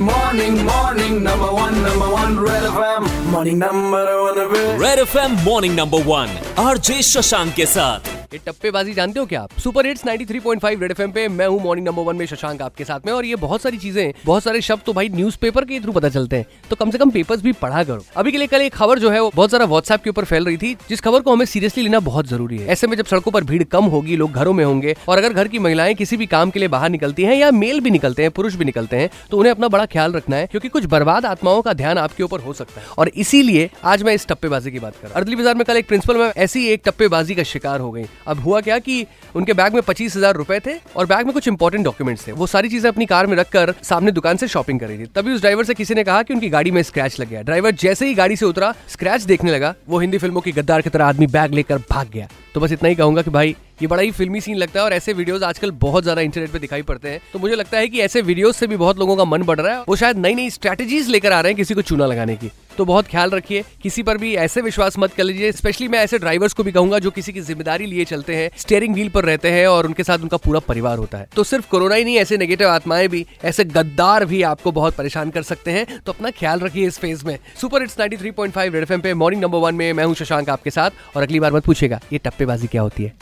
Morning, morning, number one, number one, Red FM. Morning, number one, Red. Red F M morning number one RJ Shashank के साथ ये टप्पेबाजी जानते हो क्या आप? सुपर हिट्स 93.5 रेड एफएम पे मैं हूँ मॉर्निंग नंबर वन में शशांक आपके साथ में, और ये बहुत सारी चीज़ें, बहुत सारे शब्द तो भाई न्यूज़पेपर के थ्रू पता चलते हैं। तो कम से कम पेपर्स भी पढ़ा करो। अभी के लिए कल एक खबर जो है वो बहुत सारा व्हाट्सएप के ऊपर फैल रही थी, जिस खबर को हमें सीरियसली लेना बहुत ज़रूरी है। ऐसे में जब सड़कों पर भीड़ कम होगी, लोग घरों में होंगे, और अगर घर की महिलाएँ किसी भी काम के लिए बाहर निकलती हैं या मेल भी निकलते हैं, पुरुष भी निकलते हैं तो उन्हें अपना बड़ा ख्याल रखना है, क्योंकि कुछ बर्बाद आत्माओं का ध्यान आपके ऊपर हो सकता है। और इसीलिए आज मैं इस टप्पेबाजी की बात कर। अर्दली बाज़ार में कल एक प्रिंसिपल मैम ऐसी एक टप्पेबाजी का शिकार हो गई। अब हुआ क्या कि उनके बैग में पच्चीस हज़ार रुपए थे और बैग में कुछ इंपॉर्टेंट डॉक्यूमेंट्स थे। वो सारी चीज़ें अपनी कार में रखकर सामने दुकान से शॉपिंग कर रही थी। तभी उस ड्राइवर से किसी ने कहा कि उनकी गाड़ी में स्क्रैच लग गया। ड्राइवर जैसे ही गाड़ी से उतरा स्क्रैच देखने लगा। वो हिंदी फ़िल्मों की गद्दार की तरह आदमी बैग लेकर भाग गया। तो बस इतना ही कहूँगा कि भाई, ये बड़ा ही फिल्मी सीन लगता है और ऐसे वीडियोस आजकल बहुत ज़्यादा इंटरनेट पे दिखाई पड़ते हैं। तो मुझे लगता है कि ऐसे वीडियोस से भी बहुत लोगों का मन बढ़ रहा है। वो शायद नई नई स्ट्रेटेजीज लेकर आ रहे हैं किसी को चूना लगाने की। तो बहुत ख्याल रखिए। किसी पर भी ऐसे विश्वास मत कर लीजिए, स्पेशली मैं ऐसे ड्राइवर्स को भी कहूँगा जो किसी की ज़िम्मेदारी लिए चलते हैं स्टेयरिंग व्हील पर रहते हैं और उनके साथ उनका पूरा परिवार होता है। तो सिर्फ़ कोरोना ही नहीं, ऐसे नेगेटिव आत्माएँ भी, ऐसे गद्दार भी आपको बहुत परेशान कर सकते हैं। तो अपना ख्याल रखिए इस फ़ेज़ में। सुपर इट्स 93.5 रेड एफएम पे मॉर्निंग नंबर वन में मैं हूँ शशांक आपके साथ और अगली बार मत पूछेगा ये टप्पेबाजी क्या होती है?